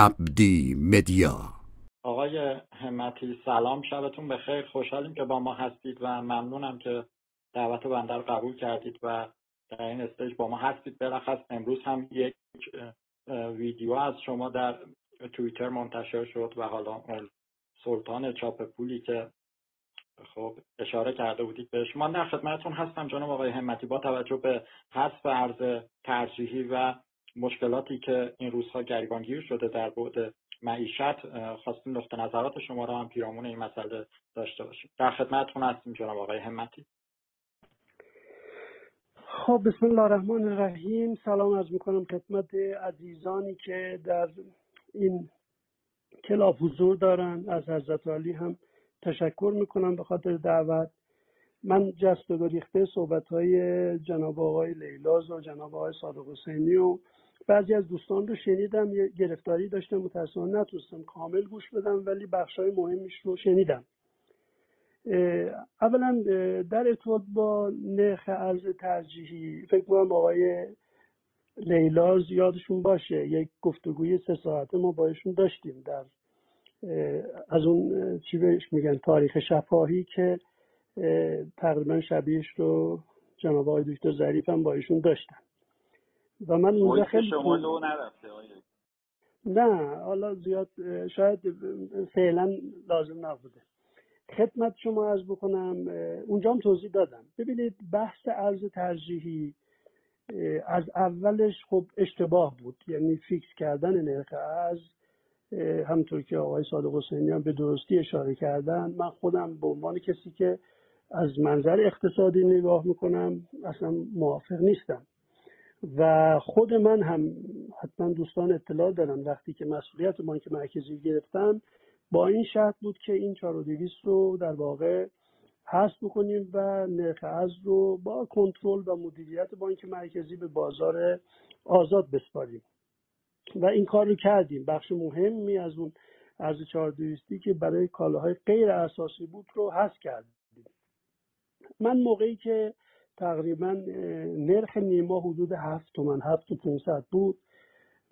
عبدی مدیا. آقای همتی سلام شبتون بخیر. خوشحالیم که با ما هستید و ممنونم که دعوت بنده رو قبول کردید و در این استیج با ما هستید. بلخص امروز هم یک ویدیو از شما در توییتر منتشر شد و حالا سلطان چاپ پولی که خب اشاره کرده بودید بهش من در خدمتتون هستم جناب آقای همتی. با توجه به حذف ارز ترجیحی و مشکلاتی که این روزها گریبانگیر شده در بعد معیشت خواستیم نقطه نظرات شما را هم پیرامون این مسئله داشته باشیم. در خدمتتون هستیم جناب آقای همتی. خب بسم الله الرحمن الرحیم. سلام از می‌کنم خدمت عزیزانی که در این کلاب حضور دارن. از حضرت علی هم تشکر می‌کنم به خاطر دعوت. من جست و گریخته صحبت های جناب آقای لیلاز و جناب آقای صادق حسینی و بعضی از دوستان رو شنیدم یه گرفتاری داشتم متاسفانه نتونستم کامل گوش بدم ولی بخش های مهمش رو شنیدم. اولا در ارتباط با نرخ ارز ترجیحی فکر کنم آقای لیلاز یادشون باشه. یک گفتگوی سه ساعته ما بایشون داشتیم در از اون چی بهش میگن تاریخ شفاهی که تقریبا شبیهش رو جناب آقای دکتر ظریف هم با ایشون داشتن. و من اونجا خیلی شما لو نرفته نه حالا زیاد شاید فعلا لازم نبوده. خدمت شما از بکنم اونجا هم توضیح دادم. ببینید بحث ارز ترجیحی از اولش خب اشتباه بود. یعنی فیکس کردن نرخ ارز همطور که آقای صادق حسینی هم به درستی اشاره کردن. من خودم به عنوان کسی که از منظر اقتصادی نگاه می‌کنم اصلا موافق نیستم. و خود من هم حتما دوستان اطلاع دارم وقتی که مسئولیت بانک مرکزی گرفتم با این شرط بود که این 4200 رو در واقع حذف بکنیم و نرخ ارز رو با کنترل و مدیریت بانک مرکزی به بازار آزاد بسپاریم. و این کار رو کردیم. بخش مهمی از اون ارز 4200 که برای کالاهای غیر اساسی بود رو حذف کردیم. من موقعی که تقریبا نرخ نیما حدود هفت تومن هفت و 500 بود.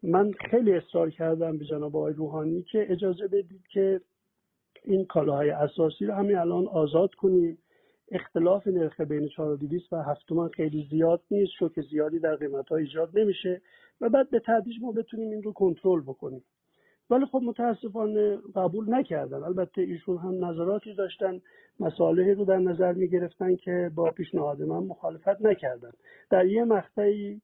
من خیلی اصرار کردم به جناب آقای روحانی که اجازه بدید که این کالاهای اساسی رو همین الان آزاد کنیم. اختلاف نرخ بین 4200 و 7 تومن خیلی زیاد نیست شوک زیادی در قیمت ها ایجاد نمیشه و بعد به تدریج ما بتونیم این رو کنترل بکنیم. ولی خب متاسفانه قبول نکردن. البته ایشون هم نظراتی داشتن مصالحی رو در نظر می گرفتن که با پیشنهاد من مخالفت نکردن. در یه مقطعی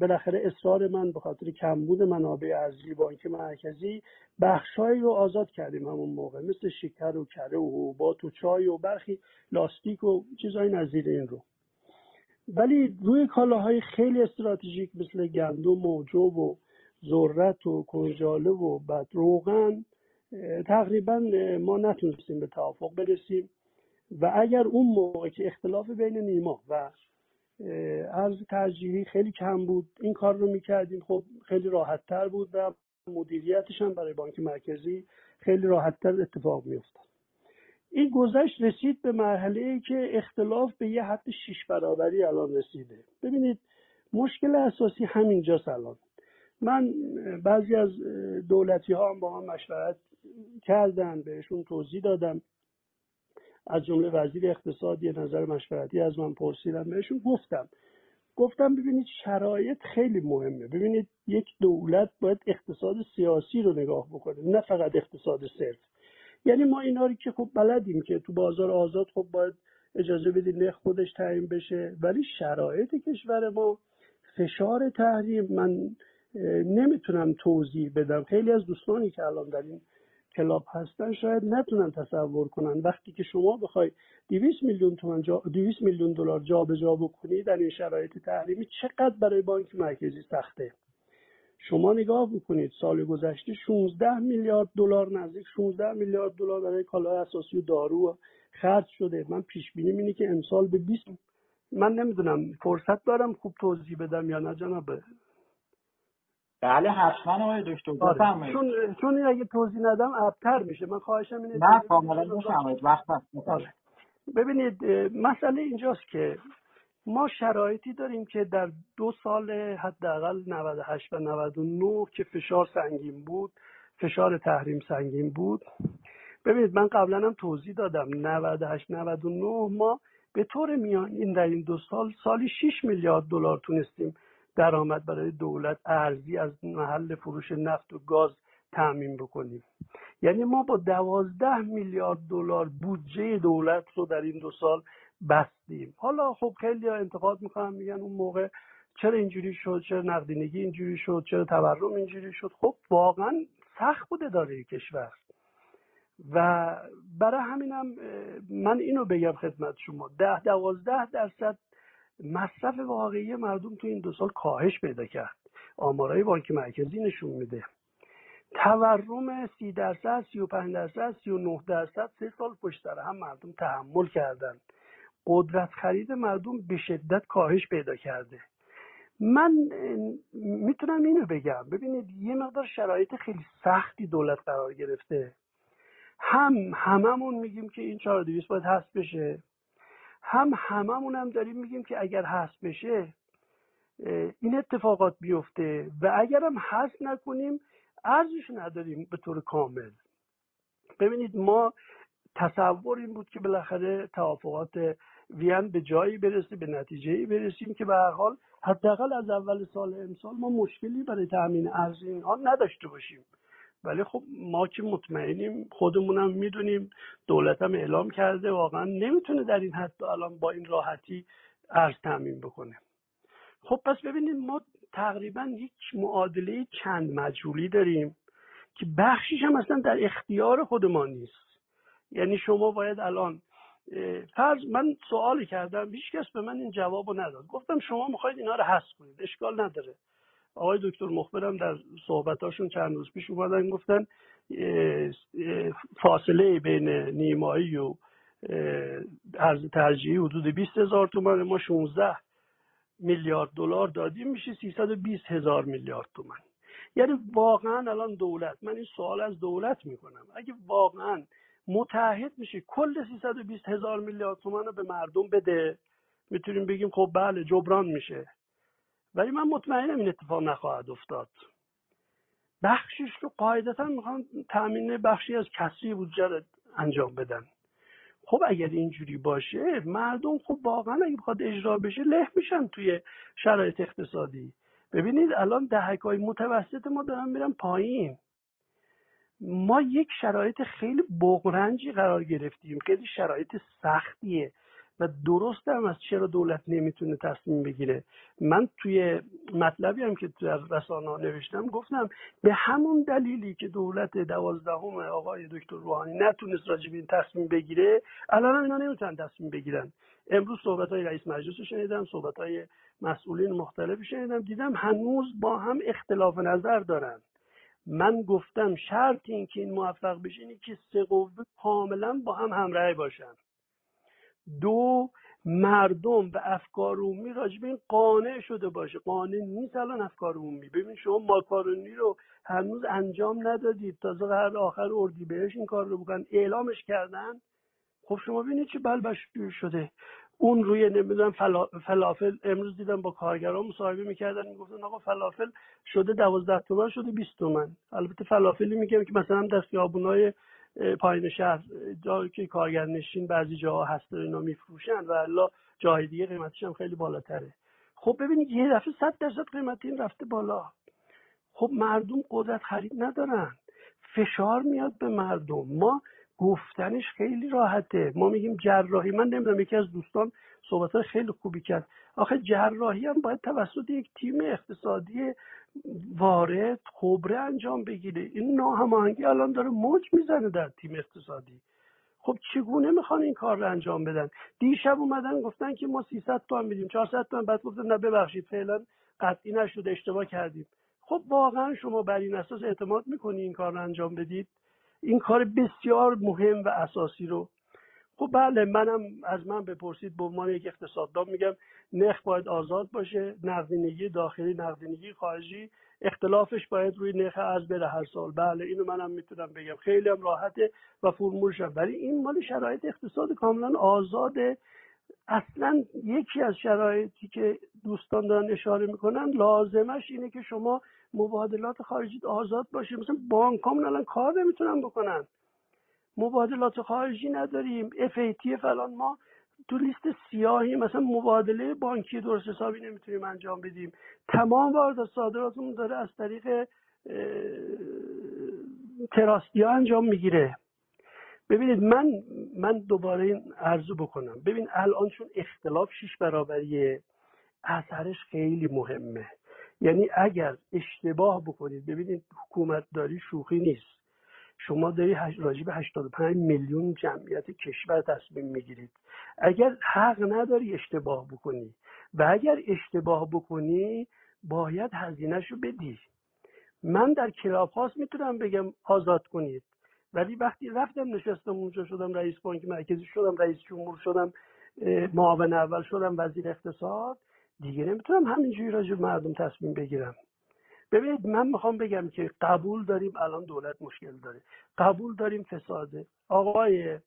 بالاخره اصرار من به خاطر کمبود منابع ارزی بانک مرکزی بخشهایی رو آزاد کردیم همون موقع. مثل شکر و کره و حبوبات و چای و برخی لاستیک و چیزهای نظیر این رو. ولی روی کالاهای خیلی استراتژیک مثل گندم و جو و ذرت و کنجاله و بعد روغن تقریبا ما نتونستیم به توافق برسیم. و اگر اون موقع که اختلاف بین نیما و ارز ترجیحی خیلی کم بود این کار رو می‌کردیم خب خیلی راحت تر بود و مدیریتش هم برای بانک مرکزی خیلی راحت تر اتفاق میافتاد. این گذشت رسید به مرحله ای که اختلاف به یه حد شیش برابری الان رسیده. ببینید مشکل اساسی همینجاست الان. من بعضی از دولتی ها هم با من مشورت کردن بهشون توضیح دادم. از جمله وزیر اقتصاد یه نظر مشورتی از من پرسیدم بهشون گفتم. گفتم ببینید شرایط خیلی مهمه. ببینید یک دولت باید اقتصاد سیاسی رو نگاه بکنه نه فقط اقتصاد صرف. یعنی ما اینا رو که خب بلدیم که تو بازار آزاد خب باید اجازه بدیم نرخ خودش تعیین بشه ولی شرایط کشور ما فشار تحریم. من نمی‌تونم توضیح بدم. خیلی از دوستانی که الان در این کلاب هستن شاید نتونن تصور کنن. وقتی که شما بخوای 200 میلیون تومان 200 میلیون دلار جابجا بکنی در این شرایط تحریمی چقدر برای بانک مرکزی سخته؟ شما نگاه بکنید سال گذشته 16 میلیارد دلار نزدیک 16 میلیارد دلار برای کالای اساسی و دارو خرج شده. من پیش بینی اینه که امسال به 20 من نمی‌دونم فرصت دارم خوب توضیح بدم یا نه جناب بله حتما آقای دکتر آره. چون چون اگه توضیح ندم ابتر میشه. من خواهشم اینه نه کاملا بفرمایید وقت هست. آره. ببینید مسئله اینجاست که ما شرایطی داریم که در دو سال حداقل 98 و 99 که فشار سنگین بود فشار تحریم سنگین بود. ببینید من قبلا هم توضیح دادم. 98 99 ما به طور میانگین در این دو سال سالی 6 میلیارد دلار تونستیم درآمد برای دولت ارزی از محل فروش نفت و گاز تعمین بکنیم. یعنی ما با دوازده میلیارد دلار بودجه دولت رو در این دو سال بستیم. حالا خب خیلی ها انتقاد می‌کنن میگن اون موقع چرا اینجوری شد چرا نقدینگی اینجوری شد چرا تورم اینجوری شد. خب واقعا سخت بوده داره کشور. و برای همینم من اینو بگم خدمت شما. ده دوازده درصد مصرف واقعی مردم تو این دو سال کاهش پیدا کرد. آمارای بانک مرکزی نشون میده. تورم سی درصد سی و پنج درصد سی و نه درصد سه سال پشت سر هم مردم تحمل کردن. قدرت خرید مردم به شدت کاهش پیدا کرده. من می‌تونم اینو بگم. ببینید یه مقدار شرایط خیلی سختی دولت قرار گرفته. هم هممون میگیم که این 4200 باید هست بشه. هم هممون هم داریم میگیم که اگر هست بشه این اتفاقات بیفته و اگر هم هست نکنیم ارزش نداریم به طور کامل. ببینید ما تصور این بود که بالاخره توافقات وین به جایی برسه به نتیجه برسیم که به هر حال حداقل از اول سال امسال ما مشکلی برای تامین ارز اینها نداشته باشیم. ولی خب ما که مطمئنیم خودمونم می‌دونیم دولت هم اعلام کرده واقعا نمی‌تونه در این حد الان با این راحتی ارز تامین بکنه. خب پس ببینید ما تقریبا یک معادله چند مجهولی داریم که بخشیش هم اصلا در اختیار خود ما نیست. یعنی شما باید الان فرض من سوالی کردم هیچ کس به من این جواب رو نداد. گفتم شما می‌خواید اینا رو حذف کنید اشکال نداره. آقای دکتر مخبرم در صحبتاشون چند روز پیش اومدن گفتن فاصله بین نیمایی و ارز ترجیحی حدود 20 هزار تومن ما 16 میلیارد دلار دادیم میشه 320 هزار میلیارد تومن. یعنی واقعا الان دولت من این سوال از دولت می‌کنم. اگه واقعا متحد میشه کل 320 هزار میلیارد تومن رو به مردم بده می‌تونیم بگیم خب بله جبران میشه. ولی من مطمئنم این اتفاق نخواهد افتاد. بخشش رو قاعدتا می‌خوان تامین بخشی از کسری بودجه انجام بدن. خب اگر اینجوری باشه مردم خب واقعا اگه بخواد اجرا بشه له میشن توی شرایط اقتصادی. ببینید الان دهک های متوسط ما دارن میرن پایین. ما یک شرایط خیلی بغرنجی قرار گرفتیم. خیلی شرایط سختیه. و درست هم از چرا دولت نمی‌تونه تصمیم بگیره. من توی مطلبی هم که در رسانه نوشتم گفتم به همون دلیلی که دولت دوازدهم آقای دکتر روحانی نتونست راجب این تصمیم بگیره الان اینا نمی‌تونن تصمیم بگیرن. امروز صحبت های رئیس مجلس رو شنیدم صحبت های مسئولین مختلفی شنیدم دیدم هنوز با هم اختلاف نظر دارن. من گفتم شرط این که این موفق بشه اینه که سه قوه کاملا با هم همراه باشن. دو مردم به افکار عمومی راجب این قانع شده باشه. قانع نیست الان افکار عمومی. ببین شما ماکارونی رو هنوز انجام ندادید. تازه قرار آخر بهش این کار رو بکنن. اعلامش کردن. خب شما ببینید چه بلبش شده. اون روی نمی‌دونم فلافل امروز دیدم با کارگران مصاحبه می‌کردن. می‌گفتن آقا فلافل شده دوازده تومن شده 20 تومن. البته فلافلی میگم که مثلا در خیابونای پایین شهر جایی که کارگر نشین بعضی جاها هست اینا میفروشن و الا جای دیگه قیمتش هم خیلی بالاتره. خب ببینید یه دفعه صد درصد قیمت این رفته بالا. خب مردم قدرت خرید ندارن. فشار میاد به مردم. ما گفتنش خیلی راحته. ما میگیم جراحی من نمی‌دونم یکی از دوستان صحبت خیلی خوبی کرد. آخه جراحی هم باید توسط یک تیم اقتصادی وارد خبره انجام بگیره. این ناهماهنگی الان داره موج می‌زنه در تیم اقتصادی. خب چگونه می‌خوان این کار رو انجام بدن؟ دیشب اومدن گفتن که ما 300 تومن میدیم. 400 تومن بعد گفتن نه ببخشید فعلا قطعی نشد اشتباه کردیم. خب واقعا شما بر این اساس اعتماد می‌کنی این کار رو انجام بدید؟ این کار بسیار مهم و اساسی رو. خب بله منم از من بپرسید به عنوان یک اقتصاددان میگم نرخ باید آزاد باشه نقدینگی داخلی نقدینگی خارجی اختلافش باید روی نرخ از بره هر سال. بله اینو منم می‌تونم بگم. خیلی هم راحته و فرمولش ولی این مال شرایط اقتصاد کاملا آزاده. اصلا یکی از شرایطی که دوستان دارن اشاره می‌کنن لازمش اینه که شما مبادلات خارجی آزاد باشه. مثلا بانک الان کار نمی‌تونن بکنن. مبادلات خارجی نداریم. افیتی فلان ما تو لیست سیاهی مثلا مبادله بانکی درست حسابی نمی‌تونیم انجام بدیم. تمام واردات صادراتمون داره از طریق تراستیا انجام می‌گیره. ببینید من من دوباره این عرض بکنم. ببین الان چون اختلاف شیش برابریه اثرش خیلی مهمه. یعنی اگر اشتباه بکنید ببینید حکومت داری شوخی نیست. شما داری راجع به 85 میلیون جمعیت کشور تصمیم می‌گیرید. اگر حق نداری اشتباه بکنی و اگر اشتباه بکنی باید هزینهشو بدی. من در کلاب می‌تونم بگم آزاد کنید. ولی وقتی رفتم نشستم اونجا شدم رئیس بانک مرکزی شدم رئیس جمهور شدم معاون اول شدم وزیر اقتصاد. دیگه نمی‌تونم همینجوری راجع مردم تصمیم بگیرم. ببینید من می‌خوام بگم که قبول داریم الان دولت مشکل داره. قبول داریم فساده آقای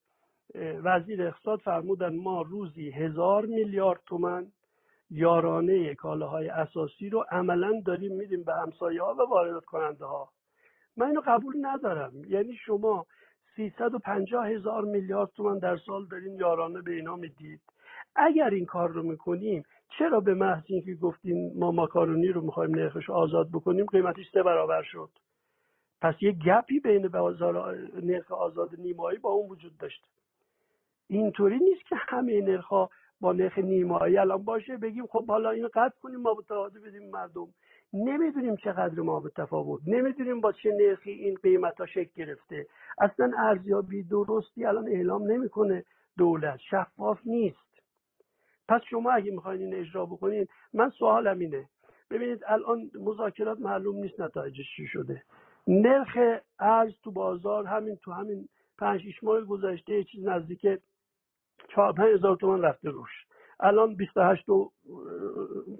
وزیر اقتصاد فرمودن ما روزی هزار میلیارد تومن یارانه کالاهای اساسی رو عملا داریم میدیم به همسایه ها و واردات کننده ها من اینو قبول ندارم. یعنی شما 350 هزار میلیارد تومن در سال دارین یارانه به اینا می‌دید. اگر این کار رو می‌کنیم چرا به محض اینکه گفتیم ما ماکارونی رو می‌خوایم نرخش آزاد بکنیم قیمتش سه برابر شد؟ پس یه گپی بین بازار نرخ آزاد نیمایی با اون وجود داشته اینطوری نیست که همه نرخ با نرخ نیمایی الان باشه بگیم خب حالا اینو قطع کنیم ما متقاضی بدیم مردم. نمی‌دونیم چقدر ما به تفاوت نمی‌دونیم با چه نرخی این قیمت ها شکل گرفته. اصلا ارزیابی درستی الان اعلام نمی‌کنه دولت شفاف نیست. پس شما اگه می‌خواین این اجرا بکنین من سوالم اینه. ببینید الان مذاکرات معلوم نیست نتایجش چی شده. نرخ ارز تو بازار همین تو همین پنج شیش ماه گذشته یه چیز نزدیک چهار پنج هزار تومن رفته روش. الان 28 و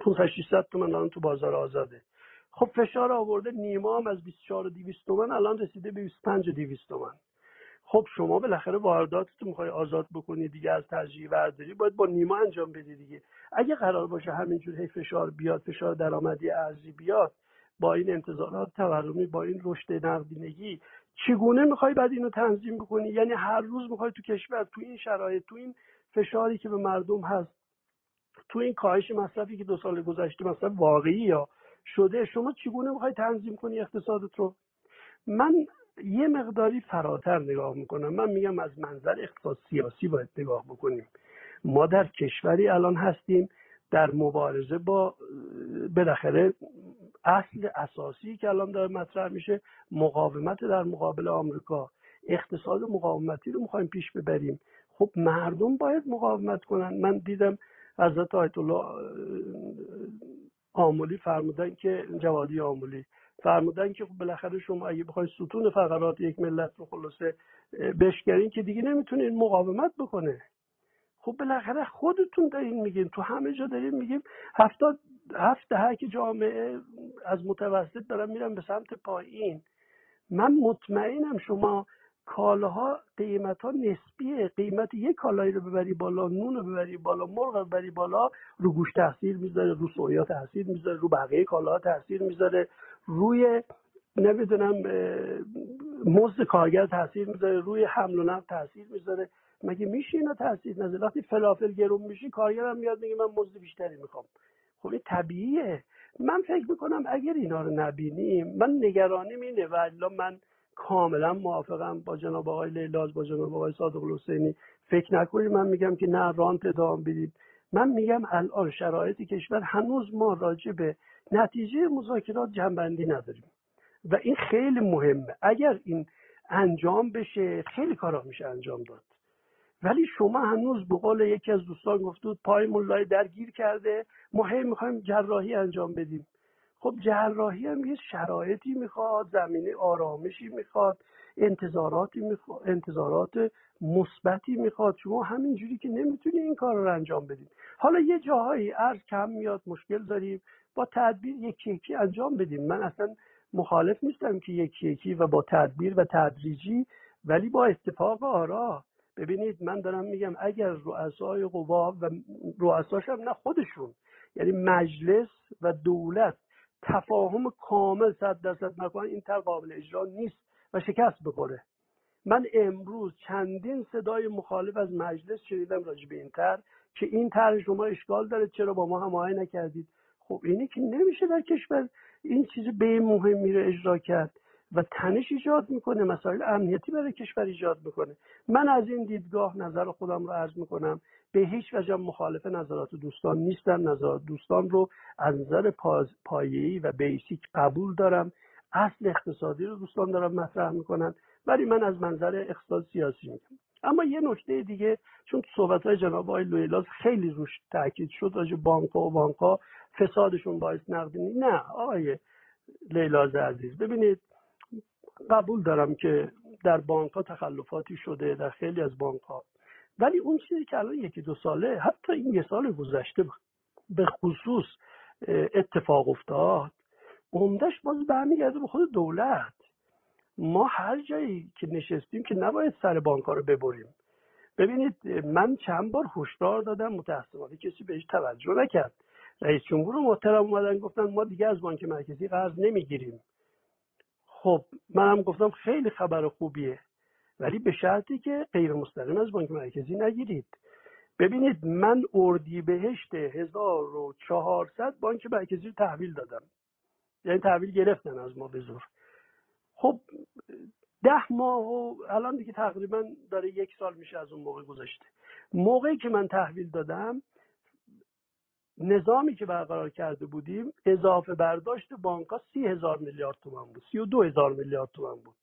500 تومن الان تو بازار آزاده. خب فشار آورده نیما از 24 و 200 تومن الان رسیده به 25 و 200 تومن خب شما بالاخره وارداتتون می‌خوای آزاد بکنی دیگه از ترجیح برداری باید با نیما انجام بدی دیگه. اگه قرار باشه همینجور هی فشار بیاد فشار درآمدی ارزی بیاد با این انتظارات تورمی با این رشد نقدینگی چگونه می‌خوای بعد اینو تنظیم بکنی؟ یعنی هر روز می‌خوای تو کشور تو این شرایط تو این فشاری که به مردم هست تو این کاهش مصرفی که دو سال گذشته مصرف واقعی یا شده شما چگونه می‌خوای تنظیم کنی اقتصادت رو؟ من یه مقداری فراتر نگاه می‌کنم. من میگم از منظر اقتصاد سیاسی باید نگاه بکنیم. ما در کشوری الان هستیم در مبارزه با بالاخره اصل اساسی که الان داره مطرح میشه مقاومت در مقابل آمریکا. اقتصاد مقاومتی رو می‌خوایم پیش ببریم. خب مردم باید مقاومت کنن. من دیدم حضرت آیت الله آمولی فرمودن که جوادی آمولی فرمودن که خب بالاخره شما اگه بخواید ستون فقرات یک ملت رو خلاصه بشکرین که دیگه نمی‌تونین مقاومت بکنه. خب بالاخره خودتون دارین میگین تو همه جا دارین میگیم هفتاد هفت دهه که جامعه از متوسط دارن میرن به سمت پایین. من مطمئنم شما کالاها قیمت ها نسبیه قیمت یک کالایی رو ببری بالا نون رو ببری بالا مرغ رو ببری بالا رو گوش تاثیر می‌ذاره رو سویا تاثیر می‌ذاره رو بقیه کالاها تاثیر می‌ذاره. روی نمی‌دونم مزد کارگر تاثیر می‌ذاره روی حمل و نقل تاثیر می‌ذاره. مگه میشه اینا تاثیر نذاره؟ وقتی فلافل گرون میشه کارگرم میاد میگه من مزد بیشتری می‌خوام. خب این طبیعیه. من فکر می‌کنم اگر اینا رو نبینیم من نگرانیم اینه و من کاملا موافقم با جناب آقای لیلاز با جناب آقای صادق الحسینی. فکر نکنید من میگم که نه رانت ادامه بدید. من میگم الان شرایط کشور هنوز ما راجع به نتیجه مذاکرات جنبندی نداریم. و این خیلی مهمه. اگر این انجام بشه خیلی کارا میشه انجام داد. ولی شما هنوز به قول یکی از دوستان گفته بود پای ملای درگیر کرده ما هی می‌خوایم جراحی انجام بدیم. خب جراحی هم یه شرایطی می‌خواد زمینه آرامشی می‌خواد انتظاراتی می‌خواد انتظارات مثبتی می‌خواد. شما همینجوری که نمی‌تونی این کار رو انجام بدید حالا یه جاهایی ارز کم میاد مشکل داریم. با تدبیر یکی یکی انجام بدیم. من اصلا مخالف نیستم که یکی یکی و با تدبیر و تدریجی ولی با اتفاق آرا. ببینید من دارم میگم اگر رؤسای قوا و رؤساش هم نه خودشون یعنی مجلس و دولت تفاهم کامل صد درصد نکنن این تر قابل اجرا نیست و شکست بخوره. من امروز چندین صدای مخالف از مجلس شنیدم راجع به این تر که این طرح شما اشکال داره چرا با ما هماهنگ نکردید؟ خب اینی که نمیشه در کشور این چیزی به مهمی رو اجرا کرد و تنش ایجاد می‌کنه مسائل امنیتی برای کشور ایجاد می‌کنه. من از این دیدگاه نظر خودم رو عرض می‌کنم. به هیچ وجه مخالف نظرات دوستان نیستم. نظرات دوستان رو از نظر پایه‌ای و بیسیک قبول دارم. اصل اقتصادی رو دوستان دارم مطرح می‌کنن. ولی من از منظر اقتصاد سیاسی میگم. اما یه نکته دیگه چون صحبت های جناب آقای لویلاز خیلی روش تاکید شد راجع بانک و بانک فسادشون باعث نقدی نه آقای لیلاز عزیز ببینید قبول دارم که در بانک تخلفاتی شده در خیلی از بانک ولی اون چیزی که الان یکی دو ساله حتی این یه سال گذشته به خصوص اتفاق افتاد عمدش باز برمیگرده به خود دولت. ما هر جایی که نشستیم که نباید سر بانک رو ببریم. ببینید من چند بار هشدار دادم متاسفانه کسی بهش توجه نکرد. رئیس جمهور محترم اومدن گفتن ما دیگه از بانک مرکزی قرض نمی‌گیریم. خب منم گفتم خیلی خبر خوبیه ولی به شرطی که غیر مستقیم از بانک مرکزی نگیرید. ببینید من اردی بهشت 1400 بانک مرکزی رو تحویل دادم. یعنی تحویل گرفتن از ما به زور. خب ده ماه و الان دیگه تقریبا داره یک سال میشه از اون موقع گذاشته موقعی که من تحویل دادم نظامی که برقرار کرده بودیم اضافه برداشت بانک سی هزار میلیارد تومن بود سی و دو هزار میلیارد تومن بود.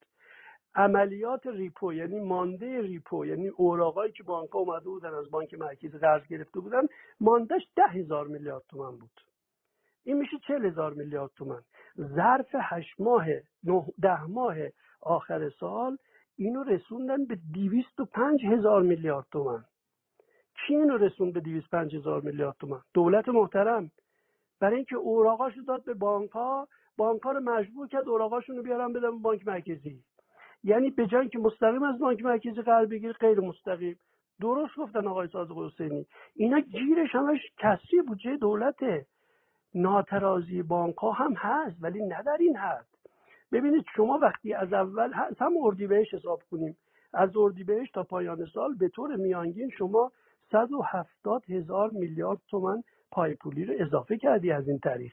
عملیات ریپو یعنی مانده ریپو یعنی اوراقایی که بانک ها اومده بودن از بانک مرکزی قرض گرفته بودن ماندهش ده هزار میلیارد تومن بود. این میشه چل هزار میلیارد تومن ظرف هشت ماه ده ماه آخر سال اینو رسوندن به دیویست و پنج هزار میلیارد تومن کی اینو رسوند به دیویست پنج هزار میلیارد تومن دولت محترم. برای اینکه اوراقاش داد به بانک ها بانک ها رو مجبور کرد اوراقاشون رو بیارن بدن بانک مرکزی. یعنی به جای که مستقیم از بانک مرکزی قرض بگیره غیر مستقیم. درست گفتن آقای صادق حسینی. اینا گیرش همش کسری بودجه دولته. ناترازی بانک ها هم هست ولی نه در این حد. ببینید شما وقتی از اول هم اردیبهشت حساب کنیم از اردیبهشت تا پایان سال به طور میانگین شما 170 هزار میلیارد تومن پای پولی رو اضافه کردی از این طریق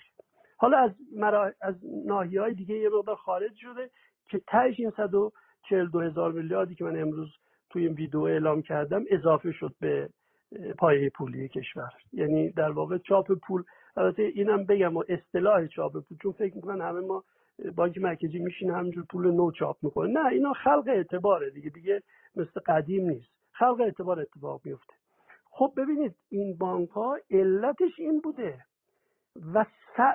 حالا از, مرا... از ناحی های دیگه یه مقدار خارج شده که تهش این 142 هزار میلیاردی که من امروز توی این ویدیو اعلام کردم اضافه شد به پایه پولی کشور. یعنی در واقع چاپ پول البته اینم بگم و اصطلاح چاپ پول چون فکر می‌کنن همه ما بانک مرکزی میشین همینجور پول نو چاپ می‌کنه. نه اینا خلق اعتباره دیگه دیگه مثل قدیم نیست. خلق اعتبار اتفاق میفته خب ببینید این بانک ها علتش این بوده. و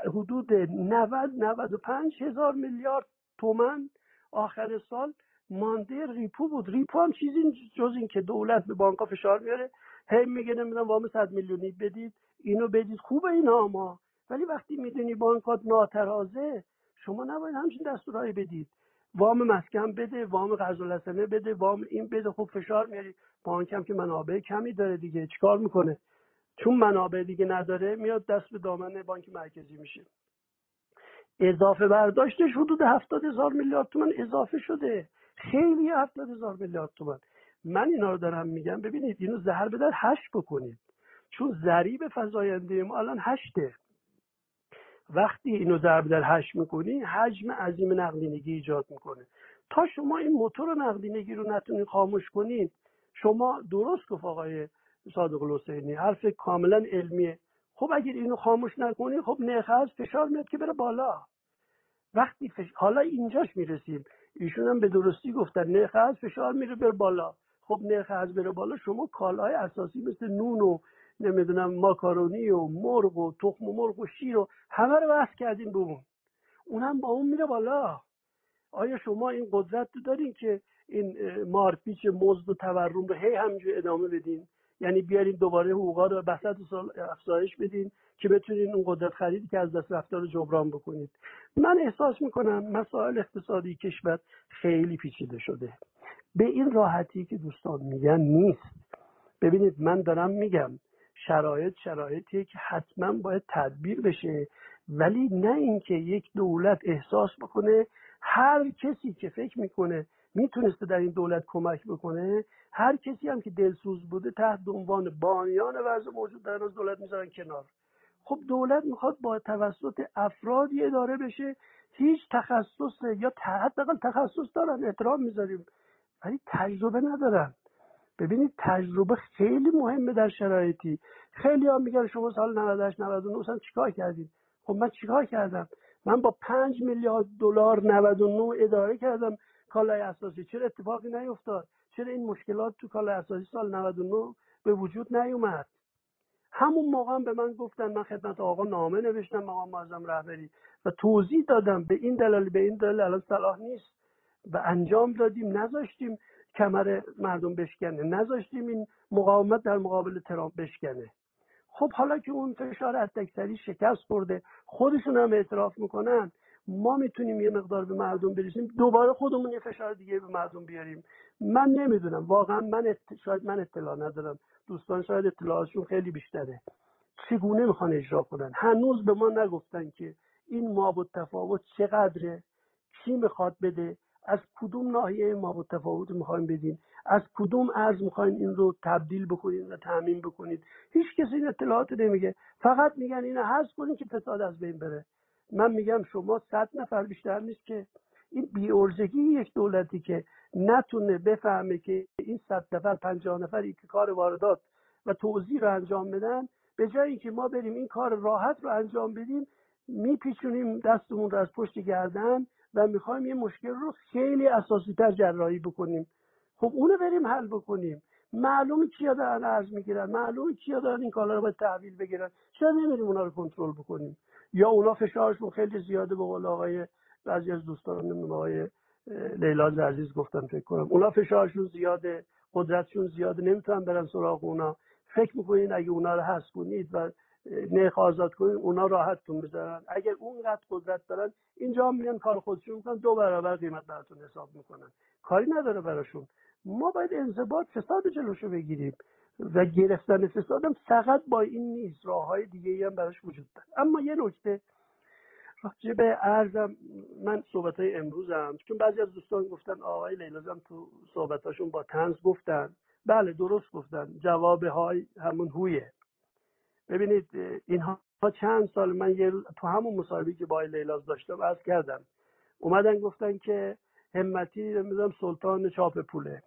حدود 90 95 هزار میلیارد تومن آخر سال مانده ریپو بود. ریپو هم چیزی جز این که دولت به بانک ها فشار میاره هی میگه نمی‌دونم وام 100 میلیونی بدید. اینو بدید. خوبه اینا ما. ولی وقتی می‌دونی بانکات ناترازه شما نباید همچین دستورهایی بدید. وام مسکن بده وام قرض بده وام این بده. خوب فشار میاری. بانک هم که منابع کمی داره دیگه. چیکار می‌کنه؟ چون منابع دیگه نداره میاد دست به دامن بانک مرکزی میشه. اضافه برداشتش حدود هفتاد هزار میلیارد تومن اضافه شده. خیلی هفتاد هزار میلیارد تومن من اینا رو دارم میگم. ببینید اینو زهر به هشت بکنید. چون ضریب فضاینده ما الان هشته. وقتی اینو ضرب در هشت می‌کنی حجم عظیم نقدینگی ایجاد می‌کنه. تا شما این موتور نقدینگی رو نتونید خاموش کنید شما درست گفت آقای صادق الحسینی حرف کاملا علمیه. خب اگر اینو خاموش نکنی خب نرخ فشار میاد که بره بالا. وقتی فش... حالا اینجاش می‌رسیم. ایشون هم به درستی گفتن نرخ فشار میره بره بالا. خب نرخ از بره بالا شما کالای اساسی مثل نون و نمی‌دونم ماکارونی و مرغ و تخم و مرغ و شیر و همه رو بحث کردیم به اون. اونم با اون میره بالا. آیا شما این قدرت رو دارین که این مارپیچ مزد و تورم رو هی همینجور ادامه بدین؟ یعنی بیارین دوباره حقوقا رو بسط سال افزایش بدین که بتونین اون قدرت خریدی که از دست رفته رو جبران بکنید. من احساس می‌کنم مسائل اقتصادی کشور خیلی پیچیده شده. به این راحتی که دوستان میگن نیست. ببینید من دارم میگم شرایط شرایطیه که حتما باید تدبیر بشه. ولی نه اینکه یک دولت احساس بکنه هر کسی که فکر می‌کنه می‌تونسته در این دولت کمک بکنه هر کسی هم که دلسوز بوده تحت عنوان بانیان وضع موجود در روز دولت می‌ذارن کنار. خب دولت می‌خواد با توسط افرادی اداره بشه. هیچ تخصص یا حداقل تخصص دارن احترام می‌ذاریم. ولی تجربه ندارن. ببینید تجربه خیلی مهمه در شرایطی. خیلی ها میگن شما سال 98 99 مثلا چیکار کردید؟ خب من چیکار کردم؟ من با 5 میلیارد دلار 99 اداره کردم. کالای اساسی چرا اتفاقی نیفتاد؟ چرا این مشکلات تو کالای اساسی سال 99 به وجود نیومد؟ همون موقع هم به من گفتن من خدمت آقا نامه نوشتم مقام معظم رهبری. و توضیح دادم به این دلیل به این دلیل الان صلاح نیست. و انجام دادیم نذاشتیم. کمر مردم بشکنه. نذاشتیم این مقاومت در مقابل ترامپ بشکنه. خب حالا که اون فشار حداکثری شکست خورده خودشون هم اعتراف می‌کنن ما می‌تونیم یه مقدار به مردم برسیم. دوباره خودمون یه فشار دیگه به مردم بیاریم. من نمی‌دونم. واقعا من شاید من اطلاع ندارم. دوستان شاید اطلاعاتشون خیلی بیشتره. چگونه می‌خوان اجرا کنن؟ هنوز به ما نگفتن که این ما تفاوت چقدره کی می‌خواد بده. از کدوم ناحیه ما و تفاوت می‌خوایم بدیم از کدوم ارز می‌خواین این رو تبدیل بکنید و تعمین بکنید هیچ کسی این اطلاعات نمیگه. فقط میگن اینو حذف کنید که فساد از بین بره. من میگم شما صد نفر بیشتر نیست که این بیورزگی یک دولتی که نتونه بفهمه که این صد نفر پنجاه نفری که کار واردات و توضیح رو انجام بدن به جای اینکه ما بریم این کار راحت رو انجام بدیم میپیچونیم دستمون رو از پشت گردن و می‌خوایم یه مشکل رو خیلی اساسی تر جراحی بکنیم. خب اونو بریم حل بکنیم. معلوم کیا دارن ارز می‌گیرن معلوم کیا دارن این کالا رو باید تحویل بگیرن. چرا نمیریم اونا رو کنترل بکنیم؟ یا اونا فشارشون خیلی زیاده به قول آقای بعضی از دوستان آقای لیلا عزیز گفتن فکر کنم. اونا فشارشون زیاده قدرتشون زیاده نمی‌تونن برن سراغ اونا. فکر می‌کنین اگه اونا رو حذف کنید و نرخ آزاد کنید اونا راحتتون بذارن. اگر اونقدر قدرت دارن اینجا میان کار خودشون می‌کنن دو برابر قیمت براتون حساب می‌کنن. کاری نداره براشون. ما باید انضباط فساد جلوشو بگیریم و گرفتن فسادم فقط با این نیست راه های دیگه هم براش وجود داره. اما یه نکته راجع به ارزم من صحبت های امروزم چون بعضی از دوستان گفتن آقای لیلازم تو صحبتاشون با تنز گفتن. بله درست گفتن. جواب های همون هویه. ببینید اینها چند سال من یه تو همون مصاحبه که با لیلاز داشتم از کردم. اومدن گفتن که همتی نمی‌دونم سلطان چاپ پوله.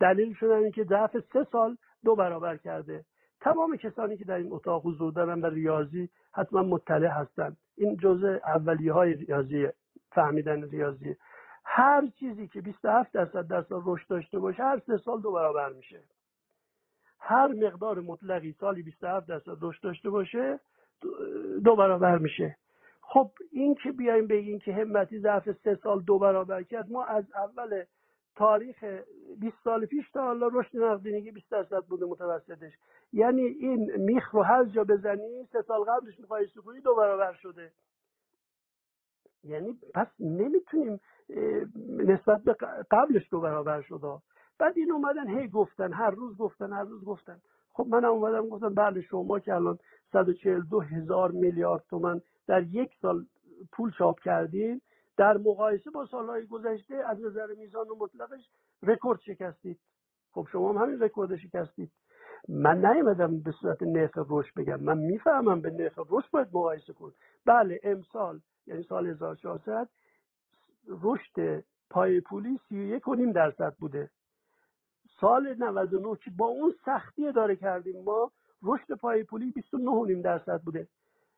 دلیل شدن که ضعف سه سال دو برابر کرده. تمام کسانی که در این اتاق حضور دارن به ریاضی حتما مطلع هستند این جزء اولیه های ریاضی فهمیدن ریاضی. هر چیزی که 27 درصد در سال رشد داشته باشه هر سه سال دو برابر میشه. هر مقدار مطلقی سالی 27 درصد رشد داشته باشه دو برابر میشه. خب این که بیایم بگیم که همتی ضعف سه سال دو برابر کرد ما از اول تاریخ 20 سال پیش تا حالا رشد نقدینگی 20 درصد بوده متوسطش. یعنی این میخ رو هر جا بزنی سه سال قبلش مقایسه کنی دو برابر شده. یعنی پس نمی‌تونیم نسبت به قبلش دو برابر شده. بعد این اومدن هی گفتن هر روز گفتن هر روز گفتن. خب من اومدم گفتم بله شما که الان 142 هزار میلیارد تومن در یک سال پول چاپ کردین در مقایسه با سالهای گذشته از نظر میزان و مطلقش رکورد شکستید. خب شما هم همین رکورد شکستید. من نیومدم به صورت نرخ رشد بگم. من می‌فهمم به نرخ رشد باید مقایسه کن بله امسال یعنی سال 1400 رشد پای پولی 31 درصد بوده. سال 99 که با اون سختی اداره کردیم ما رشد پای پولی 29 درصد بوده.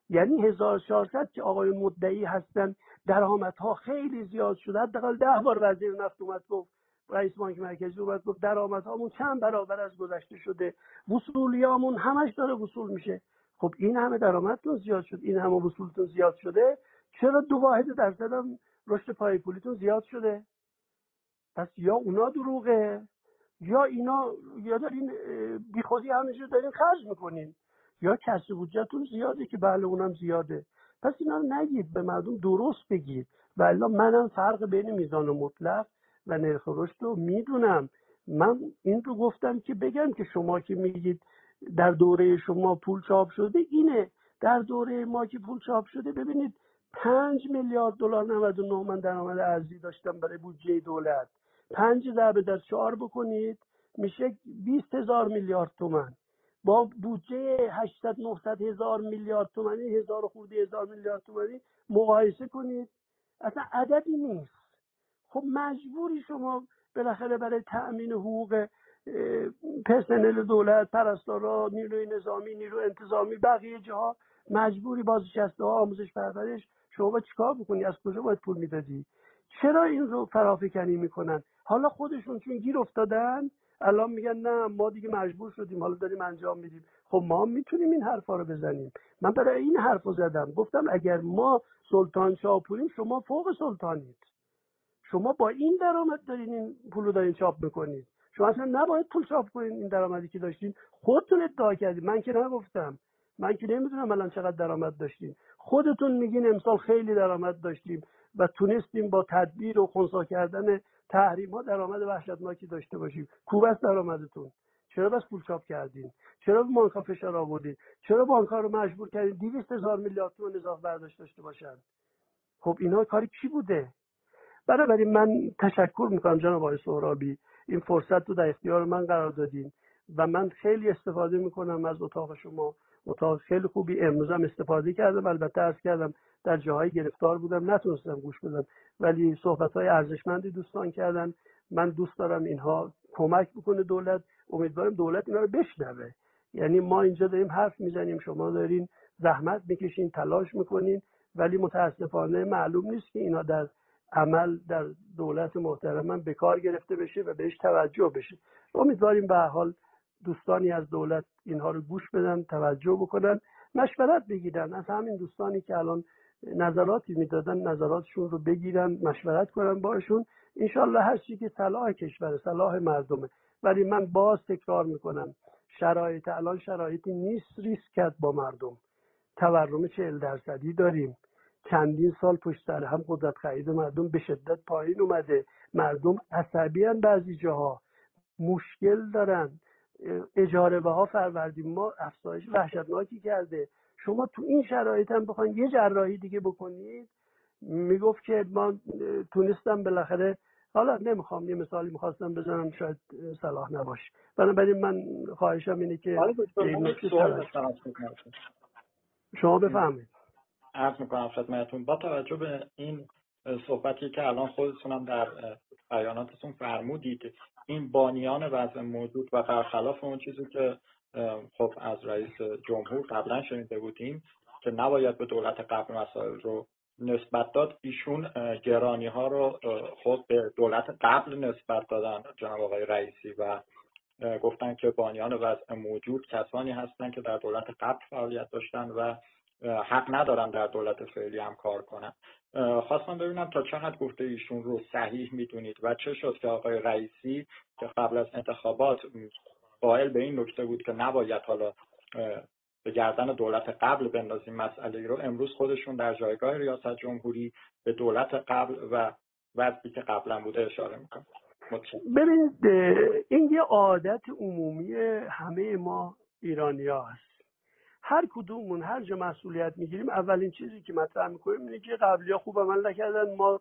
یعنی 1400 که آقای مدعی هستن درآمدها خیلی زیاد شده. حداقل ده بار وزیر نفت اومد گفت رئیس بانک مرکزی اومد گفت درآمدهامون چند برابر از گذشته شده. وصولیامون همش داره وصول میشه. خب این همه درآمدتون زیاد شد این همه وصولتون زیاد شده. چرا دو واحد درصد هم رشد پای پولیتون زیاد شده؟ پس یا اونا دروغه یا اینا یا دارین بیخودی همینجور دارین خرج می‌کنین. یا کسب بودجهتون زیاده که بله اونم زیاده. پس اینا رو نگید به مردم درست بگید. و منم فرق بین میزان مطلق و نرخ رشد رو می‌دونم. من این رو گفتم که بگم که شما که میگید در دوره شما پول چاپ شده اینه. در دوره ما که پول چاپ شده ببینید پنج میلیارد دلار 99 من درآمد ارزی داشتم برای بودجه دولت. پنج ضربه در چهار بکنید میشه 20 هزار میلیارد تومن با بودجه 800 900 هزار میلیارد تومنی هزار خورده هزار میلیارد تومنی مقایسه کنید. اصلا عددی نیست. خب مجبوری شما بالاخره برای تأمین حقوق پرسنل دولت پرستارا نیروی نظامی نیرو انتظامی بقیه جاها مجبوری بازنشسته ها آموزش پرورش شما چیکار بکنی؟ از کجا باید پول می‌دادی؟ چرا این رو فرافکنی می‌کنن؟ حالا خودشون چون گیر افتادن الان میگن نه ما دیگه مجبور شدیم حالا داریم انجام میدیم. خب ما می‌تونیم این حرفا رو بزنیم. من برای این حرف رو زدم. گفتم اگر ما سلطان شاپوریم شما فوق سلطانید. شما با این درآمد دارین این پول رو دارین چاپ می‌کنید. شما اصلا نباید پول چاپ کنین این درآمدی که داشتین. خودتون ادعا کردید من که نگفتم. من که نمی‌دونم الان چقدر درآمد داشتین. خودتون میگین امسال خیلی درآمد داشتیم و تونستیم با تدبیر و خونسا کردن تحریم ها درآمد وحشتناکی داشته باشیم کوب است درآمدتون. چرا بس پول چاپ کردین؟ چرا به بانک فشار آوردین؟ چرا بانک ها رو مجبور کردین 200 هزار میلیارد تومان اضافه برداشت داشته باشن؟ خب اینا کاری کی بوده؟ بنابراین من تشکر می‌کنم جناب آقای سهرابی. این فرصت رو در اختیار من قرار دادین و من خیلی استفاده می‌کنم از اتاق شما. اتاق خیلی خوبی. امروز هم استفاده کردم. البته ارز کردم در جاهای گرفتار بودم نتونستم گوش بدم. ولی صحبت های ارزشمندی دوستان کردن. من دوست دارم اینها کمک بکنه دولت. امیدوارم دولت اینا رو بشنوه. یعنی ما اینجا داریم حرف می‌زنیم شما دارین زحمت می‌کشین تلاش می‌کنین. ولی متاسفانه معلوم نیست که اینا در عمل در دولت محترم به کار گرفته بشه و بهش توجه بشه. امیدواریم به حال دوستانی از دولت اینها رو گوش بدن توجه بکنن مشورت بگیرن. از همین دوستانی که الان نظراتی می‌دادن نظراتشون رو بگیرن مشورت کنن باشون. انشالله هر چی که صلاح کشور صلاح مردمه. ولی من باز تکرار می‌کنم شرایط الان شرایطی نیست ریسک کرد با مردم. تورم چهل درصدی داریم. چندین سال پشت سر هم قدرت خرید مردم به شدت پایین اومده. مردم عصبی بعضی جاها. مشکل دارن. اجاره ها فروردین ما افزایش وحشتناکی کرده. شما تو این شرایط هم بخواین یه جراحی دیگه بکنید. می‌گفت که ما تونستم بالاخره حالا نمی‌خوام یه مثالی می‌خواستم بزنم شاید صلاح نباشه. بنابراین من خواهشم اینه که شما بفهمید عرض می‌کنم خدمتتون. با توجه به این صحبتی که الان خودتونم در بیاناتتون فرمودید این بانیان وضع موجود و برخلاف اون چیزی که خب از رئیس جمهور قبلا شنیده بودیم که نباید به دولت قبل مسائل رو نسبت داد ایشون گرانی ها رو خود به دولت قبل نسبت دادن جناب آقای رئیسی و گفتن که بانیان وضع موجود کسانی هستند که در دولت قبل فعالیت داشتن و حق ندارن در دولت فعلی هم کار کنن خواستم ببینم تا چقدر گفته ایشون رو صحیح می‌دونید و چه شد که آقای رئیسی که قبل از انتخابات قائل به این نکته بود که نباید حالا به گردن دولت قبل بندازیم مسئله رو. امروز خودشون در جایگاه ریاست جمهوری به دولت قبل و وضعی که قبلا بوده اشاره می‌کنن. ببینید این یه عادت عمومی همه ما ایرانی هست. هر کدوممون هر جا مسئولیت می‌گیریم اولین چیزی که مطرح می‌کنیم اینه که قبلی ها خوب عمل نکردن ما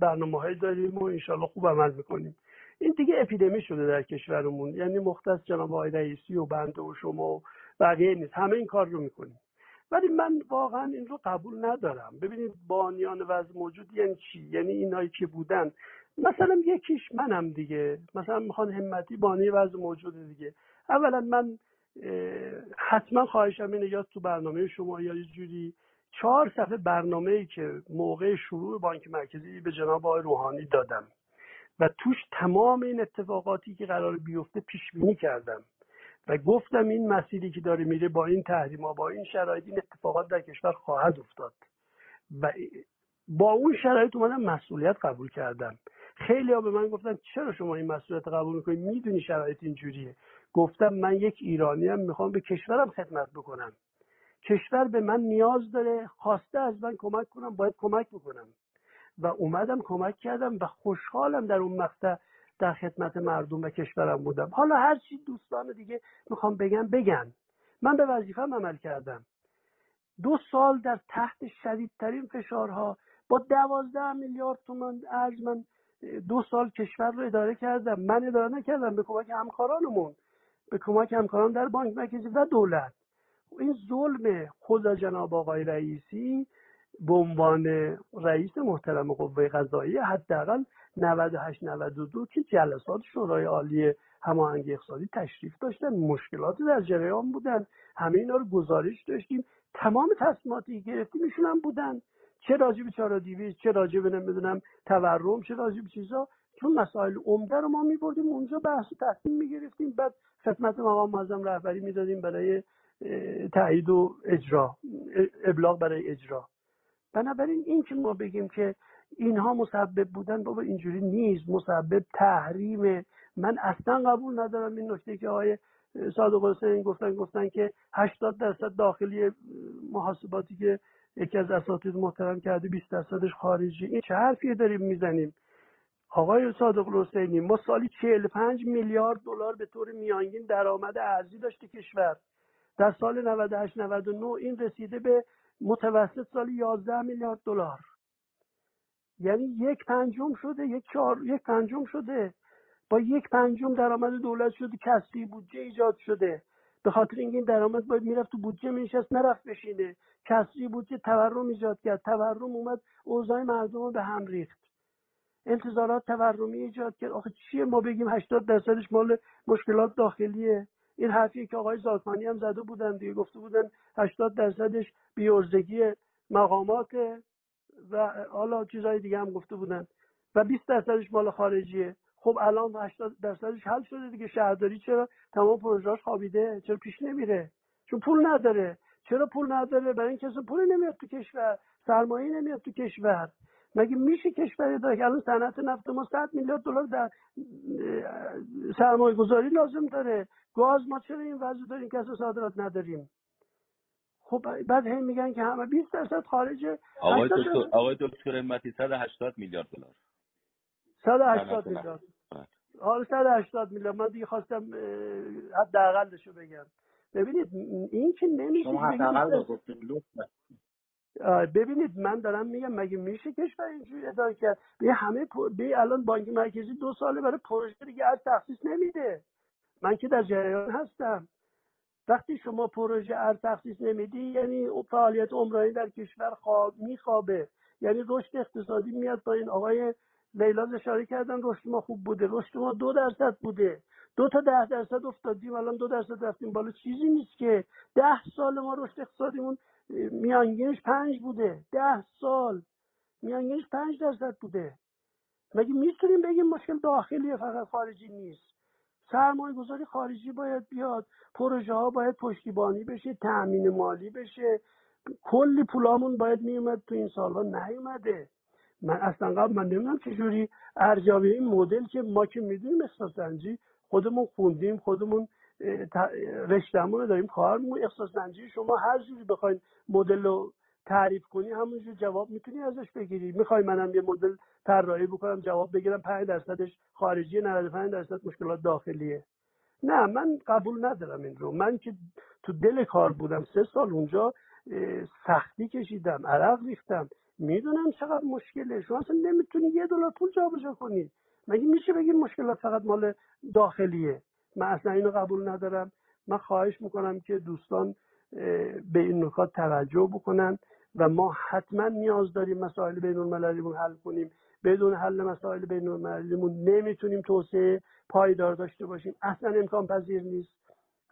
برنامه های داریم و انشالله خوب عمل می‌کنیم. این دیگه اپیدمی شده در کشورمون یعنی مختص جناب آقای رئیسی و بنده و شما و بقیه نیست همه این کار رو می‌کنیم. ولی من واقعا این رو قبول ندارم. ببینید بانیان وضع موجود یعنی چی؟ یعنی اینایی که بودن. مثلا یکیش منم دیگه. مثلا می‌خوان همتی بانی وضع موجود دیگه. اولا من حتما خواهشم اینه یا تو برنامه شما یا یه جوری چهار صفحه برنامه ای که موقع شروع بانک مرکزی به جناب آقای روحانی دادم و توش تمام این اتفاقاتی که قرار بیفته پیش بینی کردم و گفتم این مسیری که داره میره با این تحریم با این شرایط این اتفاقات در کشور خواهد افتاد. و با اون شرایط اومدم مسئولیت قبول کردم. خیلی ها به من گفتن چرا شما این مسئولیت قبول می‌کنید می‌دونی شرایط اینجوریه. گفتم من یک ایرانی هم می‌خوام به کشورم خدمت بکنم. کشور به من نیاز داره خواسته از من کمک کنم باید کمک بکنم. و اومدم کمک کردم و خوشحالم در اون مقطع در خدمت مردم و کشورم بودم. حالا هر چی دوستان دیگه می‌خوام بگم بگن. من به وظیفم عمل کردم. دو سال در تحت شدیدترین فشارها با دوازده میلیارد تومان ارز من دو سال کشور رو اداره کردم. من اداره نکردم به کمک همکارانمون. به کمک همکاران در بانک مرکزی و دولت. این ظلم خود جناب آقای رئیسی به عنوان رئیس محترم قوه قضایی حداقل 98 92 که جلسات شورای عالی هماهنگی اقتصادی تشریف داشتن مشکلات در جریان بودن همه اینا رو گزارش داشتیم. تمام تصمیماتی گرفتیم ایشون هم بودن. چه راجع به چارا چه راجع به نمی‌دونم تورم چه راجع به چیزا. چون مسائل عمده رو ما میبردیم اونجا بحث تصمیم می‌گرفتیم. بعد خدمت مقام معظم رهبری می‌دادیم برای تایید و اجرا ابلاغ برای اجرا. بنابراین این که ما بگیم که اینها مسبب بودن بابا اینجوری نیست. مسبب تحریم. من اصلا قبول ندارم این نکته که آقای صادق حسین گفتن گفتن که 80 درصد داخلی محاسباتی که یکی از اساتید محترم کرده 20 درصدش خارجی. این چه حرفیه داریم می‌زنیم؟ آقای صادق حسینی ما سالی 45 میلیارد دلار به طور میانگین درآمد ارزی داشته کشور. در سال 98 99 این رسیده به متوسط سال 11 میلیارد دلار. یعنی یک پنجم شده یک چهار یک پنجم شده. با یک پنجم درآمد دولت شده کسری بودجه ایجاد شده. به خاطر اینکه این درآمد باید می‌رفت تو بودجه میشست نرفت بشینه. کسری بودجه تورم ایجاد کرد. تورم اومد اوضاع مردم رو به هم ریخت. انتظارات تورمی ایجاد کرد. آخه چیه ما بگیم 80 درصدش مال مشکلات داخلیه؟ این حرفی که آقای زاکانی هم زده بودن دیگه گفته بودن 80 درصدش بیورزگی مقامات و حالا چیزهای دیگه هم گفته بودن. و 20 درصدش مال خارجیه. خب الان 80 درصدش حل شده دیگه. شهرداری چرا تمام پروژهاش خوابیده؟ چرا پیش نمیره؟ چون پول نداره. چرا پول نداره؟ برای این کسی پول نمیاد تو کشور. سرمایه نمیاد تو کشور. مگه میشه کشوری داره که الان صنعت نفت ما 100 میلیارد دلار در سرمایه گذاری لازم داره. گاز ما چرا این وضع داریم که صادرات نداریم. خب بعد هم میگن که همه 20 درصد خارجه آقای دکتر آقای دکتر امتی 180 میلیارد دلار. 180 میلیارد. حالا 180 میلیارد. من دیگه خواستم حداقلش رو بگم. ببینید این که نمیشه شما حداقل ببینید من دارم میگم مگه میشه کشور اینجوری اداره کرد؟ به همه به الان بانک مرکزی دو ساله برای پروژه دیگه از تخصیص نمیده. من که در جریان هستم. وقتی شما پروژه ارز تخصیص نمیدی یعنی فعالیت عمرانی در کشور خواب میخوابه. یعنی رشد اقتصادی میاد با این آقای لیلا اشاره کردن رشد ما خوب بوده. رشد ما دو درصد بوده. دو تا ده درصد افتادیم الان دو درصد رفتیم. بالا چیزی نیست که ده سال ما رشد اقتصادیمون میانگینش پنج بوده. ده سال. میانگینش پنج درصد بوده. مگه می‌تونیم بگیم مشکل داخلی فقط خارجی نیست؟ سرمایه گذاری خارجی باید بیاد. پروژه ها باید پشتیبانی بشه تأمین مالی بشه. کلی پولامون باید میومد تو این سالها نیومده. من اصلا قبل من نمی‌دونم چجوری ارزیابی این مدل که ما که می‌دونیم احساسنجی خودمون خوندیم خودمون رشتهمون رو داریم کار می‌کنیم احساس شما هر جوری بخواین مدل رو تعریف کنی همونجور جواب می‌تونی ازش بگیری. می‌خوای منم یه مدل طراحی بکنم جواب بگیرم 5 درصدش خارجی 95 درصد مشکلات داخلیه. نه من قبول ندارم این رو. من که تو دل کار بودم سه سال اونجا سختی کشیدم عرق ریختم. می‌دونم چقدر مشکله. شما اصلا نمی‌تونی یه دلار پول جابجا کنی. مگه میشه بگیم مشکلات فقط مال داخلیه؟ من اصلا اینو قبول ندارم. من خواهش می‌کنم که دوستان به این نکات توجه بکنن و ما حتما نیاز داریم مسائل بین المللیمون حل کنیم. بدون حل مسائل بین المللیمون نمی‌تونیم توسعه پایدار داشته باشیم. اصلا امکان پذیر نیست.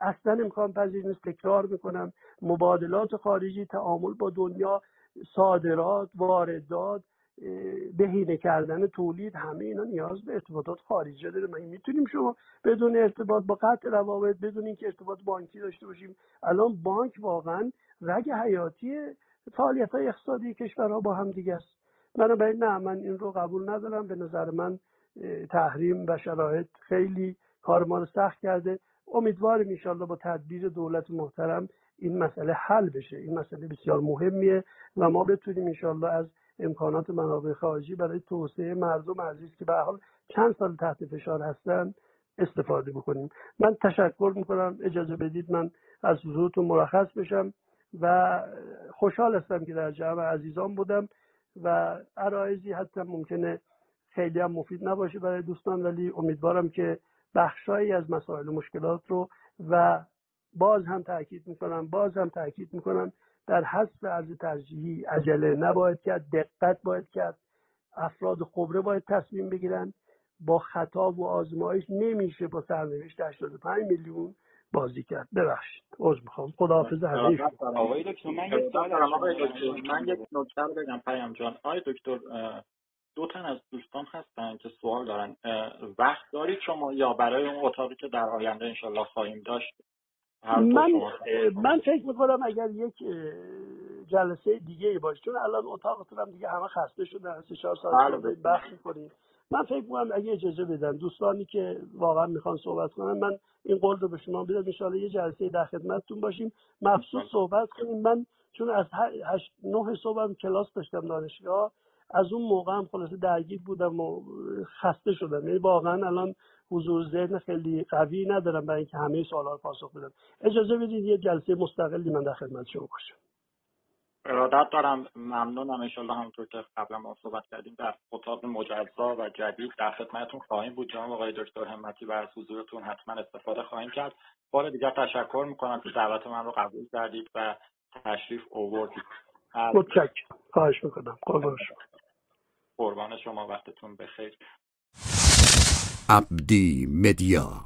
اصلا امکان پذیر نیست. تکرار می‌کنم. مبادلات خارجی تعامل با دنیا صادرات واردات بهینه کردن تولید همه اینا نیاز به ارتباطات خارجی داره. ما می‌تونیم شما بدون ارتباط با قطع روابط بدون اینکه ارتباط بانکی داشته باشیم الان بانک واقعا رگ حیاتی فعالیت های اقتصادی کشورها با هم دیگه است. بنابراین نه من این رو قبول ندارم. به نظر من تحریم و شرایط خیلی کار ما رو سخت کرده. امیدوارم انشالله با تدبیر دولت محترم این مسئله حل بشه. این مسئله بسیار مهمیه و ما بتونیم انشالله از امکانات منابع خارجی برای توسعه مردم عزیز که به حال چند سال تحت فشار هستن استفاده بکنیم. من تشکر می‌کنم. اجازه بدید من از حضورتون مرخص بشم و خوشحال هستم که در جمع عزیزان بودم و عرایزی حتی ممکنه خیلی هم مفید نباشه برای دوستان ولی امیدوارم که بخشهایی از مسائل و مشکلات رو و باز هم تاکید می‌کنم باز هم تاکید می‌کنم در حذف ارز ترجیحی عجله نباید کرد دقت باید کرد افراد خبره باید تصمیم بگیرن. با خطا و آزمایش نمیشه با سرنوشت 85 میلیون بازی کرد. ببخشید. عذر می‌خوام. خداحافظ همه آقای دکتر من یک نکته رو بگم پیام جان. آقای دکتر دو تن از دوستان هستن که سوال دارن. وقت دارید شما یا برای اون اتاقی که در آینده انشالله خواهیم داشت من من فکر می‌کنم اگر یک جلسه دیگه ای باشه چون الان اتاقتون هم دیگه همه خسته شدن سه چهار ساعت بله، بحث می‌کنیم. من فکر می‌کنم اگه اجازه بدن دوستانی که واقعا می‌خوان صحبت کنن من این قول رو به شما بدم ان یه جلسه در خدمتتون باشیم. مخصوص صحبت کنیم. من چون از هشت نه صبحم کلاس داشتم دانشگاه از اون موقع هم خلاصه درگیر بودم و خسته شدم. یعنی واقعا الان حضور ذهن خیلی قوی ندارم برای اینکه همه سوالا رو پاسخ بدم. اجازه بدید یه جلسه مستقلی من در خدمت شما باشم. ارادت دارم ممنونم انشالله همونطور که قبلا ما صحبت کردیم در اتاق مجزا و جدید در خدمتتون خواهیم بود. جناب آقای دکتر همتی و از حضورتون حتما استفاده خواهیم کرد. بار دیگر تشکر می‌کنم که دعوت من رو قبول کردید و تشریف اووردید متشکرم. خواهش می‌کنم. قربان شما. قربان شما وقتتون بخیر. عبدی مدیا